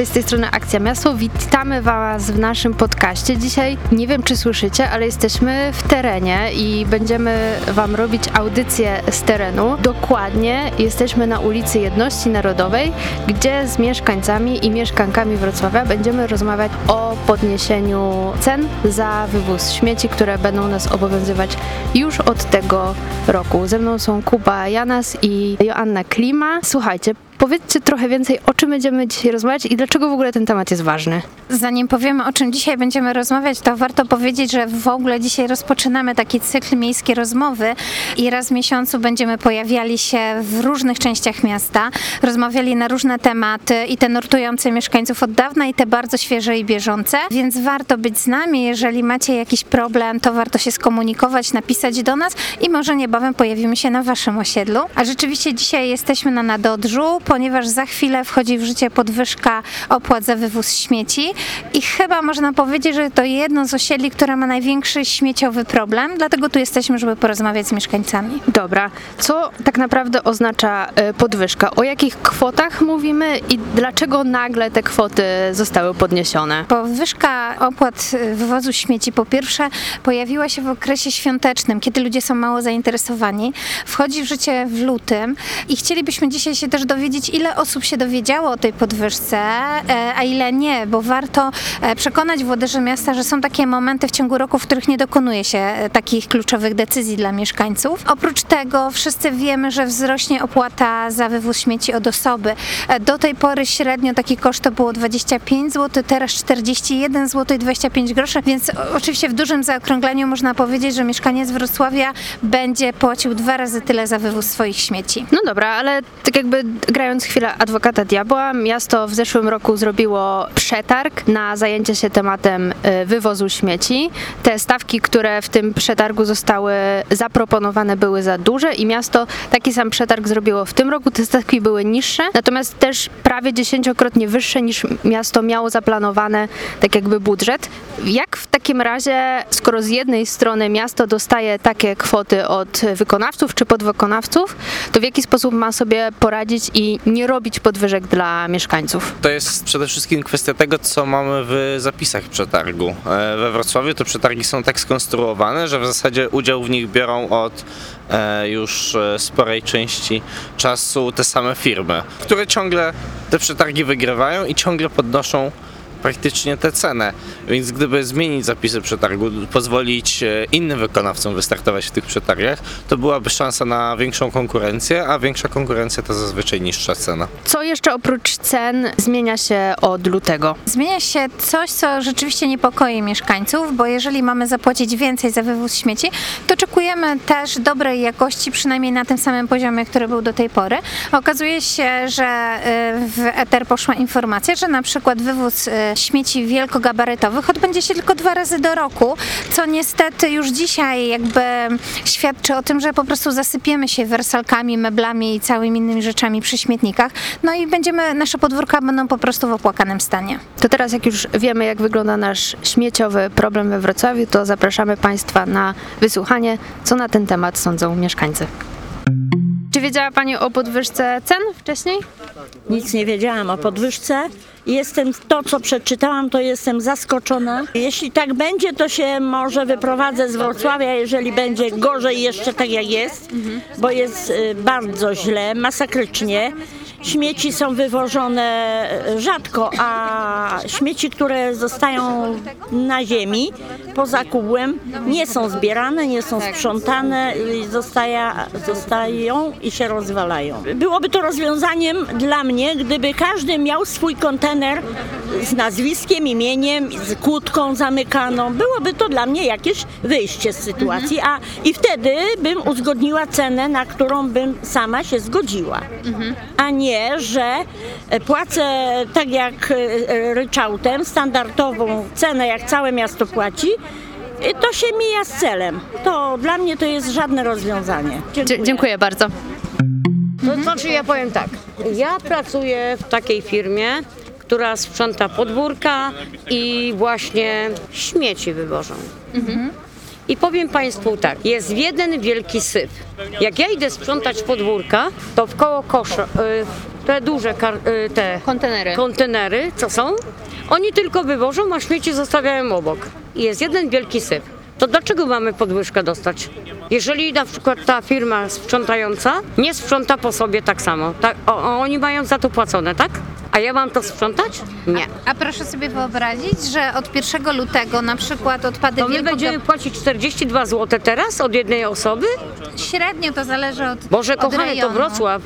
Cześć, z tej strony Akcja Miasto. Witamy Was w naszym podcaście. Dzisiaj nie wiem, czy słyszycie, ale jesteśmy w terenie i będziemy Wam robić audycję z terenu. Dokładnie jesteśmy na ulicy Jedności Narodowej, gdzie z mieszkańcami i mieszkankami Wrocławia będziemy rozmawiać o podniesieniu cen za wywóz śmieci, które będą nas obowiązywać już od tego roku. Ze mną są Kuba Janas i Joanna Klima. Słuchajcie, powiedzcie trochę więcej, o czym będziemy dzisiaj rozmawiać i dlaczego w ogóle ten temat jest ważny. Zanim powiemy, o czym dzisiaj będziemy rozmawiać, to warto powiedzieć, że w ogóle dzisiaj rozpoczynamy taki cykl Miejskie Rozmowy i raz w miesiącu będziemy pojawiali się w różnych częściach miasta, rozmawiali na różne tematy i te nurtujące mieszkańców od dawna i te bardzo świeże i bieżące, więc warto być z nami. Jeżeli macie jakiś problem, to warto się skomunikować, napisać do nas i może niebawem pojawimy się na waszym osiedlu. A rzeczywiście dzisiaj jesteśmy na Nadodrzu, ponieważ za chwilę wchodzi w życie podwyżka opłat za wywóz śmieci i chyba można powiedzieć, że to jedno z osiedli, które ma największy śmieciowy problem, dlatego tu jesteśmy, żeby porozmawiać z mieszkańcami. Dobra, co tak naprawdę oznacza e, podwyżka? O jakich kwotach mówimy i dlaczego nagle te kwoty zostały podniesione? Podwyżka opłat y, wywozu śmieci po pierwsze pojawiła się w okresie świątecznym, kiedy ludzie są mało zainteresowani. Wchodzi w życie w lutym i chcielibyśmy dzisiaj się też dowiedzieć, ile osób się dowiedziało o tej podwyżce, e, a ile nie, bo warto e, przekonać włodarzy miasta, że są takie momenty w ciągu roku, w których nie dokonuje się e, takich kluczowych decyzji dla mieszkańców. Oprócz tego wszyscy wiemy, że wzrośnie opłata za wywóz śmieci od osoby. Do tej pory średnio taki koszt to było 25 zł, teraz 41 zł i 25 groszy, więc oczywiście w dużym zaokrągleniu można powiedzieć, że mieszkaniec Wrocławia będzie płacił dwa razy tyle za wywóz swoich śmieci. No dobra, ale tak jakby grając chwilę adwokata diabła, miasto w zeszłym roku zrobiło przetarg na zajęcie się tematem e, wywozu śmieci. Te stawki, które w tym przetargu zostały zaproponowane były za duże i miasto taki sam przetarg zrobiło w tym roku. Te stawki były niższe, natomiast też prawie dziesięciokrotnie wyższe niż miasto miało zaplanowane tak jakby budżet. Jak w takim razie, skoro z jednej strony miasto dostaje takie kwoty od wykonawców czy podwykonawców, to w jaki sposób ma sobie poradzić i nie robić podwyżek dla mieszkańców? To jest przede wszystkim kwestia tego, co mamy w zapisach przetargu. E, We Wrocławiu te przetargi są tak skonstruowane, że w zasadzie udział w nich biorą od e, już e, sporej części czasu te same firmy, które ciągle te przetargi wygrywają i ciągle podnoszą praktycznie tę cenę. Więc gdyby zmienić zapisy przetargu, pozwolić e, innym wykonawcom wystartować w tych przetargach, to byłaby szansa na większą konkurencję, a większa konkurencja to zazwyczaj niższa cena. Co jeszcze oprócz cen zmienia się od lutego? Zmienia się coś, co rzeczywiście niepokoi mieszkańców, bo jeżeli mamy zapłacić więcej za wywóz śmieci, to oczekujemy też dobrej jakości, przynajmniej na tym samym poziomie, który był do tej pory. Okazuje się, że y, w eter poszła informacja, że na przykład wywóz y, śmieci wielkogabarytowych odbędzie się tylko dwa razy do roku, co niestety już dzisiaj jakby świadczy o tym, że po prostu zasypiemy się wersalkami, meblami i całymi innymi rzeczami przy śmietnikach, no i będziemy, nasze podwórka będą po prostu w opłakanym stanie. To teraz, jak już wiemy, jak wygląda nasz śmieciowy problem we Wrocławiu, to zapraszamy Państwa na wysłuchanie, co na ten temat sądzą mieszkańcy. Czy wiedziała Pani o podwyżce cen wcześniej? Nic nie wiedziałam o podwyżce. Jestem, to co przeczytałam, to jestem zaskoczona. Jeśli tak będzie, to się może wyprowadzę z Wrocławia, jeżeli będzie gorzej jeszcze tak jak jest, bo jest y, bardzo źle, masakrycznie. Śmieci są wywożone rzadko, a śmieci, które zostają na ziemi poza kubłem, nie są zbierane, nie są sprzątane, i zostaja, zostają i się rozwalają. Byłoby to rozwiązaniem dla mnie, gdyby każdy miał swój kontener z nazwiskiem, imieniem, z kłódką zamykaną. Byłoby to dla mnie jakieś wyjście z sytuacji, a i wtedy bym uzgodniła cenę, na którą bym sama się zgodziła. A nie, że e, płacę tak jak e, ryczałtem, standardową cenę, jak całe miasto płaci, to się mija z celem. To dla mnie to jest żadne rozwiązanie. Dzie- dziękuję bardzo. To znaczy ja powiem tak. Ja pracuję w takiej firmie, która sprząta podwórka i właśnie śmieci wywożą. I powiem Państwu tak, jest jeden wielki syf. Jak ja idę sprzątać podwórka, to w koło kosza, y, te duże kar- y, te Kontenery. kontenery, co są, oni tylko wywożą, a śmieci zostawiają obok. I jest jeden wielki syp. To dlaczego mamy podwyżkę dostać? Jeżeli na przykład ta firma sprzątająca nie sprząta po sobie tak samo, tak, o, oni mają za to płacone, tak? A ja mam to sprzątać? Nie. A proszę sobie wyobrazić, że od 1 lutego na przykład odpady To my wielkoga- będziemy płacić 42 zł teraz od jednej osoby? Średnio to zależy od Boże od kochany, to rejonu. Wrocław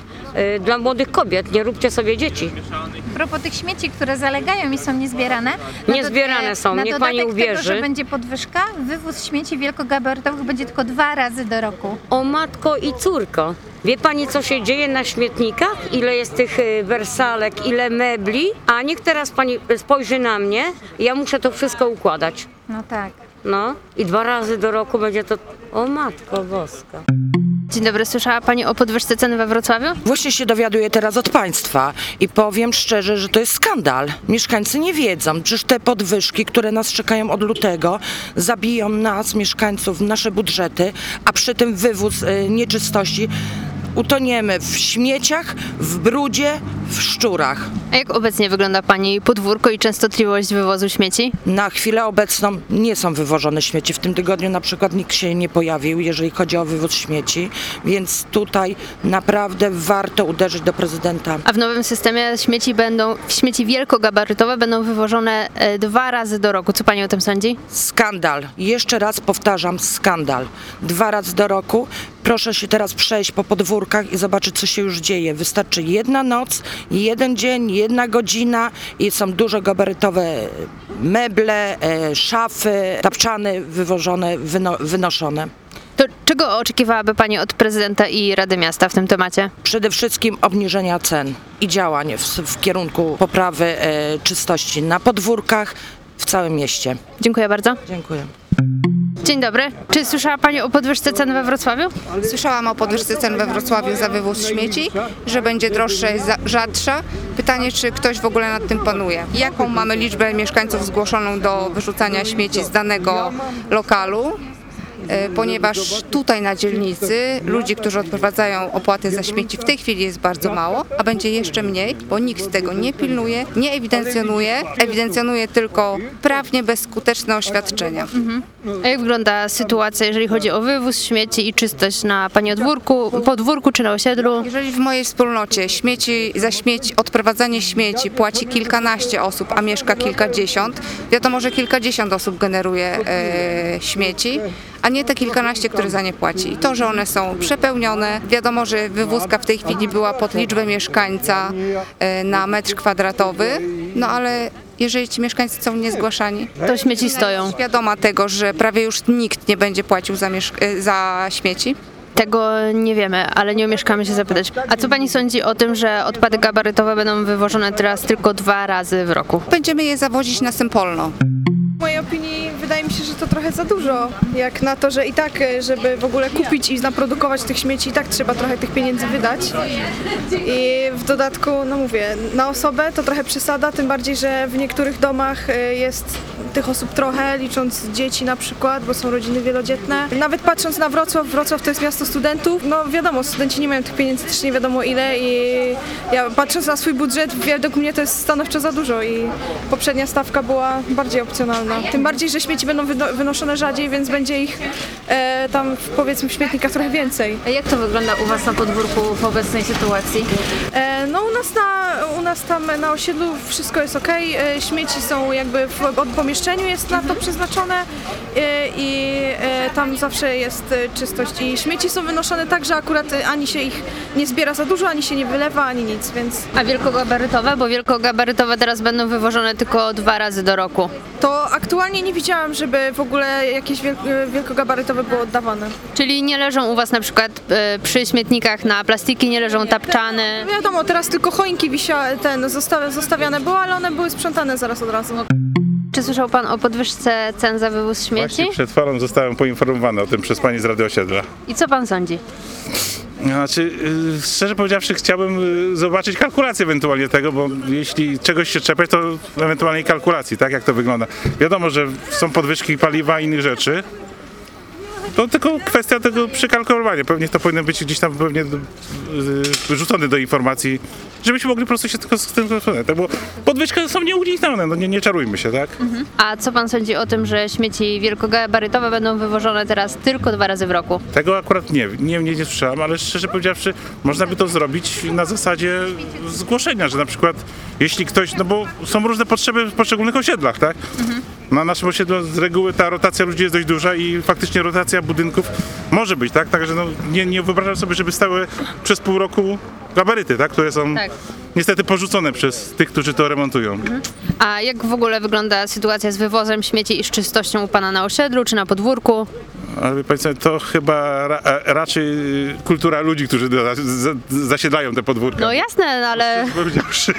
dla młodych kobiet, nie róbcie sobie dzieci. A propos tych śmieci, które zalegają i są niezbierane. na Niezbierane są, na niech dodatek pani uwierzy. Tego, że będzie podwyżka, wywóz śmieci wielkogabarytowych będzie tylko dwa razy do roku. O matko i córko. Wie pani, co się dzieje na śmietnikach? Ile jest tych y, wersalek, ile mebli? A niech teraz pani spojrzy na mnie, ja muszę to wszystko układać. No tak. No i dwa razy do roku będzie to... O matko boska. Dzień dobry, słyszała Pani o podwyżce cen we Wrocławiu? Właśnie się dowiaduję teraz od państwa i powiem szczerze, że to jest skandal. Mieszkańcy nie wiedzą, przecież te podwyżki, które nas czekają od lutego, zabiją nas, mieszkańców, nasze budżety, a przy tym wywóz y, nieczystości utoniemy w śmieciach, w brudzie, w szczurach. A jak obecnie wygląda Pani podwórko i częstotliwość wywozu śmieci? Na chwilę obecną nie są wywożone śmieci. W tym tygodniu na przykład nikt się nie pojawił, jeżeli chodzi o wywóz śmieci, więc tutaj naprawdę warto uderzyć do prezydenta. A w nowym systemie śmieci będą, śmieci wielkogabarytowe będą wywożone e, dwa razy do roku. Co Pani o tym sądzi? Skandal. Jeszcze raz powtarzam, skandal. Dwa razy do roku. Proszę się teraz przejść po podwórkach i zobaczyć, co się już dzieje. Wystarczy jedna noc, jeden dzień, jedna godzina i są dużo gabarytowe meble, e, szafy, tapczany wywożone, wyno, wynoszone. To czego oczekiwałaby Pani od prezydenta i Rady Miasta w tym temacie? Przede wszystkim obniżenia cen i działań w, w kierunku poprawy e, czystości na podwórkach w całym mieście. Dziękuję bardzo. Dziękuję. Dzień dobry. Czy słyszała Pani o podwyżce cen we Wrocławiu? Słyszałam o podwyżce cen we Wrocławiu za wywóz śmieci, że będzie droższa i za- rzadsza. Pytanie, czy ktoś w ogóle nad tym panuje. Jaką mamy liczbę mieszkańców zgłoszoną do wyrzucania śmieci z danego lokalu? E, Ponieważ tutaj na dzielnicy ludzi, którzy odprowadzają opłaty za śmieci w tej chwili jest bardzo mało, a będzie jeszcze mniej, bo nikt tego nie pilnuje, nie ewidencjonuje, ewidencjonuje tylko prawnie bezskuteczne oświadczenia. A jak wygląda sytuacja, jeżeli chodzi o wywóz śmieci i czystość na Pani odwórku, podwórku czy na osiedlu? Jeżeli w mojej wspólnocie śmieci, za śmieci, odprowadzanie śmieci płaci kilkanaście osób, a mieszka kilkadziesiąt, wiadomo, że kilkadziesiąt osób generuje e, śmieci, a nie te kilkanaście, które za nie płaci. I to, że one są przepełnione, wiadomo, że wywózka w tej chwili była pod liczbę mieszkańca e, na metr kwadratowy, no ale jeżeli ci mieszkańcy są niezgłaszani, To śmieci stoją. wiadoma tego, że prawie już nikt nie będzie płacił za, e, za śmieci. Tego nie wiemy, ale nie umieszkamy się zapytać. A co Pani sądzi o tym, że odpady gabarytowe będą wywożone teraz tylko dwa razy w roku? Będziemy je zawozić na Sempolno. W mojej opinii wydaje mi się, że to trochę za dużo, jak na to, że i tak, e, żeby w ogóle kupić i naprodukować tych śmieci, i tak trzeba trochę tych pieniędzy wydać. I w dodatku, no mówię, na osobę to trochę przesada, tym bardziej, że w niektórych domach e, jest tych osób trochę, licząc dzieci na przykład, bo są rodziny wielodzietne. Nawet patrząc na Wrocław, Wrocław to jest miasto studentów, no wiadomo, studenci nie mają tych pieniędzy też nie wiadomo ile i ja patrząc na swój budżet, według mnie to jest stanowczo za dużo i poprzednia stawka była bardziej opcjonalna. Tym bardziej, że śmieci będą wyno- wynoszone rzadziej, więc będzie ich e, tam w, powiedzmy w śmietnikach trochę więcej. A jak to wygląda u Was na podwórku w obecnej sytuacji? E, no u nas, na, u nas tam na osiedlu wszystko jest ok, e, śmieci są jakby w od pomieszczeniu jest na to przeznaczone e, i e, tam zawsze jest e, czystość i śmieci są wynoszone tak, że akurat e, ani się ich nie zbiera za dużo, ani się nie wylewa, ani nic, więc A wielkogabarytowe? Bo wielkogabarytowe teraz będą wywożone tylko dwa razy do roku. to aktualnie nie widziałam, żeby w ogóle jakieś e, wielkogabarytowe było oddawane. Czyli nie leżą u Was na przykład e, przy śmietnikach na plastiki, nie leżą tapczane. Wiadomo, teraz tylko choinki wisia, ten zosta- zostawiane były, ale one były sprzątane zaraz od razu. Czy słyszał Pan o podwyżce cen za wywóz śmieci? Właśnie przed chwilą zostałem poinformowany o tym przez pani z Rady Osiedla. I co Pan sądzi? Znaczy, yy, szczerze powiedziawszy, chciałbym yy, zobaczyć kalkulację ewentualnie tego, bo jeśli czegoś się czepiać, to ewentualnej kalkulacji, tak jak to wygląda. Wiadomo, że są podwyżki paliwa i innych rzeczy. To tylko kwestia tego przykalkulowania. Pewnie to powinno być gdzieś tam pewnie yy, wrzucone do informacji żebyśmy mogli po prostu się tylko z tym tak, bo podwyżki są nieuniknione, no nie, nie czarujmy się, tak? A co pan sądzi o tym, że śmieci wielkogabarytowe będą wywożone teraz tylko dwa razy w roku? Tego akurat nie, nie, nie, nie słyszałem, ale szczerze powiedziawszy, można by to zrobić na zasadzie zgłoszenia, że na przykład jeśli ktoś, no bo są różne potrzeby w poszczególnych osiedlach, tak? Na naszym osiedlu z reguły ta rotacja ludzi jest dość duża i faktycznie rotacja budynków może być, tak? Także no, nie, nie wyobrażam sobie, żeby stały przez pół roku gabaryty, tak? Które są Tak. niestety porzucone przez tych, którzy to remontują. A jak w ogóle wygląda sytuacja z wywozem śmieci i z czystością u pana na osiedlu czy na podwórku? Ale Państwo, to chyba ra, a- raczej kultura ludzi, którzy za, za, zasiedlają te podwórka. No jasne, ale powiedziawszy,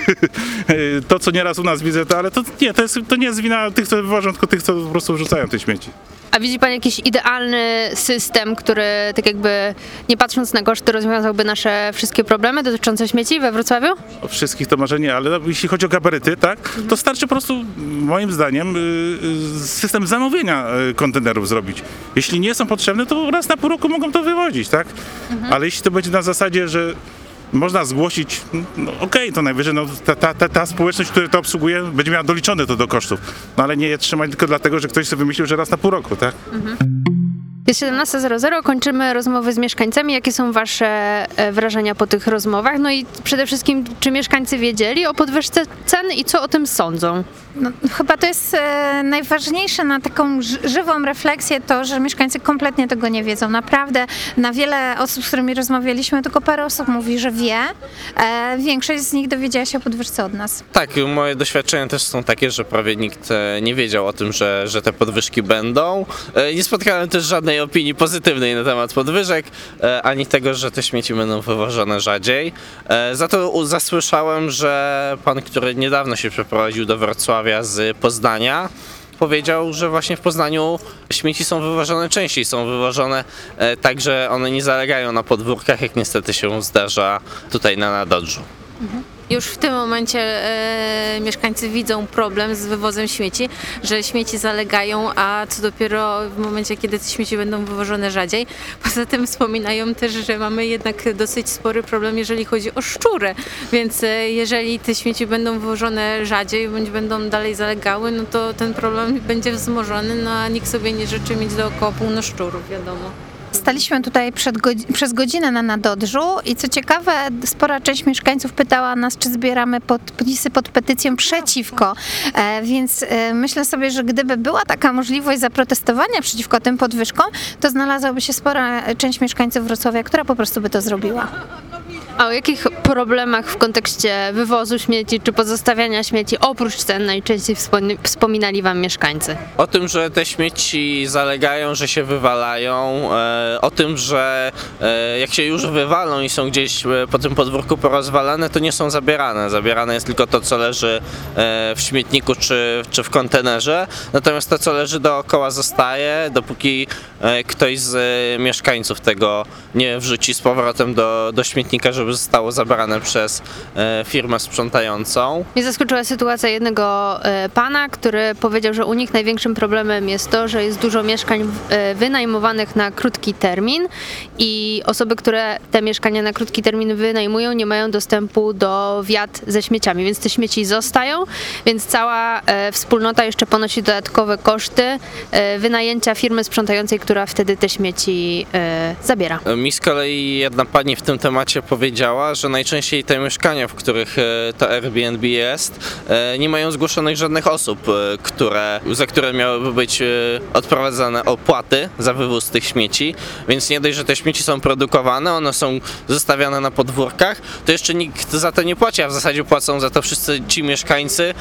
to co nieraz u nas widzę, to ale to nie, to, jest, to nie jest wina tych, co wywożą, tylko tych, co po prostu wrzucają te śmieci. A widzi pan jakiś idealny system, który tak jakby nie patrząc na koszty rozwiązałby nasze wszystkie problemy dotyczące śmieci we Wrocławiu? O wszystkich to może nie, ale no, jeśli chodzi o gabaryty, tak, to starczy po prostu, moim zdaniem, y, y, system zamówienia y, kontenerów zrobić. Jeśli nie są potrzebne, to raz na pół roku mogą to wywozić, tak? Ale jeśli to będzie na zasadzie, że można zgłosić, no okej, to najwyżej no, ta, ta, ta, ta społeczność, która to obsługuje, będzie miała doliczone to do kosztów. No ale nie je trzymać tylko dlatego, że ktoś sobie wymyślił, że raz na pół roku, tak? Jest 17.00, kończymy rozmowy z mieszkańcami. Jakie są wasze e, wrażenia po tych rozmowach? No i przede wszystkim, czy mieszkańcy wiedzieli o podwyżce cen i co o tym sądzą? No, chyba to jest e, najważniejsze na taką żywą refleksję to, że mieszkańcy kompletnie tego nie wiedzą. Naprawdę na wiele osób, z którymi rozmawialiśmy, tylko parę osób mówi, że wie. E, większość z nich dowiedziała się o podwyżce od nas. Tak, moje doświadczenia też są takie, że prawie nikt e, nie wiedział o tym, że, że te podwyżki będą. E, Nie spotkałem też żadnej opinii pozytywnej na temat podwyżek, e, ani tego, że te śmieci będą wywożone rzadziej. E, Za to zasłyszałem, że pan, który niedawno się przeprowadził do Wrocławia z Poznania, powiedział, że właśnie w Poznaniu śmieci są wywożone częściej, są wywożone e, tak, że one nie zalegają na podwórkach, jak niestety się zdarza tutaj na Nadodrzu. Już w tym momencie e, mieszkańcy widzą problem z wywozem śmieci, że śmieci zalegają, a co dopiero w momencie, kiedy te śmieci będą wywożone rzadziej. Poza tym wspominają też, że mamy jednak dosyć spory problem, jeżeli chodzi o szczury, więc e, jeżeli te śmieci będą wywożone rzadziej, bądź będą dalej zalegały, no to ten problem będzie wzmożony, no a nikt sobie nie życzy mieć dookoła pełno szczurów, wiadomo. Staliśmy tutaj przez godzinę na Nadodrzu i co ciekawe, spora część mieszkańców pytała nas, czy zbieramy pod, podpisy pod petycją przeciwko, e, więc e, myślę sobie, że gdyby była taka możliwość zaprotestowania przeciwko tym podwyżkom, to znalazłaby się spora część mieszkańców Wrocławia, która po prostu by to zrobiła. A o jakich problemach w kontekście wywozu śmieci czy pozostawiania śmieci oprócz cen najczęściej wspominali wam mieszkańcy? O tym, że te śmieci zalegają, że się wywalają, e, o tym, że e, jak się już wywalą i są gdzieś e, po tym podwórku porozwalane, to nie są zabierane. Zabierane jest tylko to, co leży w śmietniku czy, czy w kontenerze, natomiast to, co leży dookoła zostaje, dopóki ktoś z mieszkańców tego nie wrzuci z powrotem do, do śmietnika, żeby zostało zabrane przez e, firmę sprzątającą. Mnie zaskoczyła sytuacja jednego e, pana, który powiedział, że u nich największym problemem jest to, że jest dużo mieszkań e, wynajmowanych na krótki termin i osoby, które te mieszkania na krótki termin wynajmują, nie mają dostępu do wiat ze śmieciami, więc te śmieci zostają, więc cała wspólnota jeszcze ponosi dodatkowe koszty wynajęcia firmy sprzątającej, która wtedy te śmieci zabiera. Mi z kolei jedna pani w tym temacie powiedziała, że najczęściej te mieszkania, w których e, to Airbnb jest, e, nie mają zgłoszonych żadnych osób, e, które, za które miałyby być odprowadzane opłaty za wywóz tych śmieci, więc nie dość, że te śmieci są produkowane, one są zostawiane na podwórkach, to jeszcze nikt za to nie płaci, a w zasadzie płacą za to wszyscy ci mieszkańcy,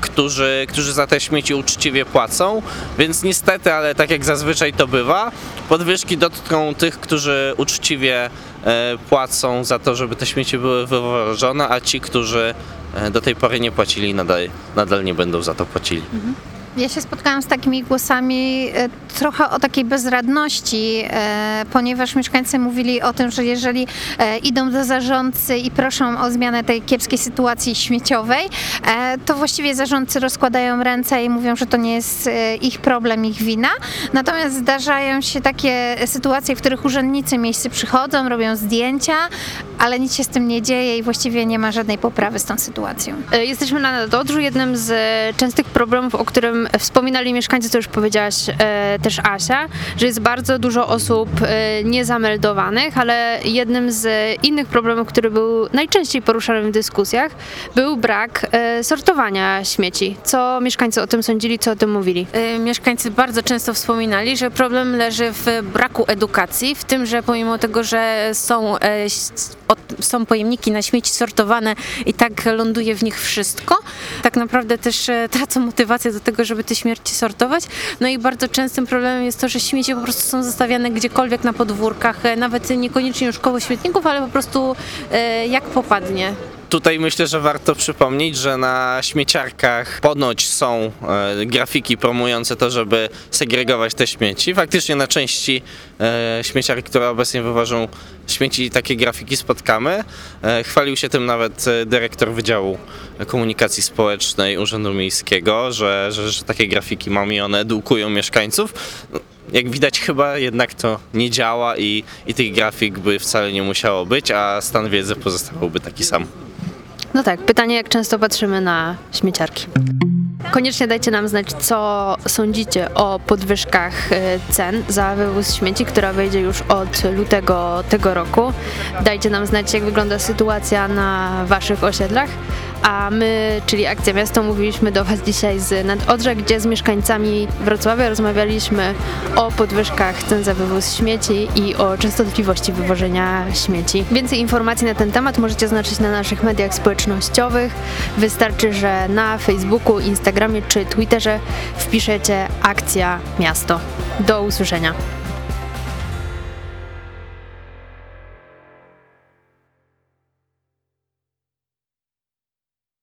którzy, którzy za te śmieci uczciwie płacą, więc niestety, ale tak jak zazwyczaj to bywa, podwyżki dotkną tych, którzy uczciwie płacą za to, żeby te śmieci były wywożone, a ci, którzy e, do tej pory nie płacili, nadal, nadal nie będą za to płacili. Ja się spotkałam z takimi głosami e, trochę o takiej bezradności, e, ponieważ mieszkańcy mówili o tym, że jeżeli e, idą do zarządcy i proszą o zmianę tej kiepskiej sytuacji śmieciowej, to właściwie zarządcy rozkładają ręce i mówią, że to nie jest ich problem, ich wina. Natomiast zdarzają się takie sytuacje, w których urzędnicy miejscy przychodzą, robią zdjęcia, ale nic się z tym nie dzieje i właściwie nie ma żadnej poprawy z tą sytuacją. Jesteśmy na Nadodrzu. Jednym z częstych problemów, o którym wspominali mieszkańcy, to już powiedziałaś e, też Asia, że jest bardzo dużo osób e, niezameldowanych, ale jednym z innych problemów, który był najczęściej poruszany w dyskusjach, był brak e, sortowania śmieci. Co mieszkańcy o tym sądzili, co o tym mówili? Y, Mieszkańcy bardzo często wspominali, że problem leży w braku edukacji, w tym, że pomimo tego, że są, e, od- są pojemniki na śmieci sortowane i tak ląduje w nich wszystko, tak naprawdę też e, tracą motywację do tego, żeby te śmierci sortować. No i bardzo częstym problemem jest to, że śmieci po prostu są zostawiane gdziekolwiek na podwórkach, e, nawet niekoniecznie już koło śmietników, ale po prostu e, jak popadnie. Tutaj myślę, że warto przypomnieć, że na śmieciarkach ponoć są e, grafiki promujące to, żeby segregować te śmieci. Faktycznie na części e, śmieciarek, które obecnie wywożą śmieci, takie grafiki spotkamy. E, chwalił się tym nawet e, dyrektor Wydziału Komunikacji Społecznej Urzędu Miejskiego, że, że, że takie grafiki mamy i one edukują mieszkańców. No, Jak widać chyba jednak to nie działa i, i tych grafik by wcale nie musiało być, a stan wiedzy pozostawałby taki sam. No tak, pytanie, jak często patrzymy na śmieciarki. Koniecznie dajcie nam znać, co sądzicie o podwyżkach e, cen za wywóz śmieci, która wejdzie już od lutego tego roku. Dajcie nam znać, jak wygląda sytuacja na waszych osiedlach. A my, czyli Akcja Miasto, mówiliśmy do Was dzisiaj z Nadodrza, gdzie z mieszkańcami Wrocławia rozmawialiśmy o podwyżkach cen za wywóz śmieci i o częstotliwości wywożenia śmieci. Więcej informacji na ten temat możecie znaleźć na naszych mediach społecznościowych. Wystarczy, że na Facebooku, Instagramie czy Twitterze wpiszecie Akcja Miasto. Do usłyszenia.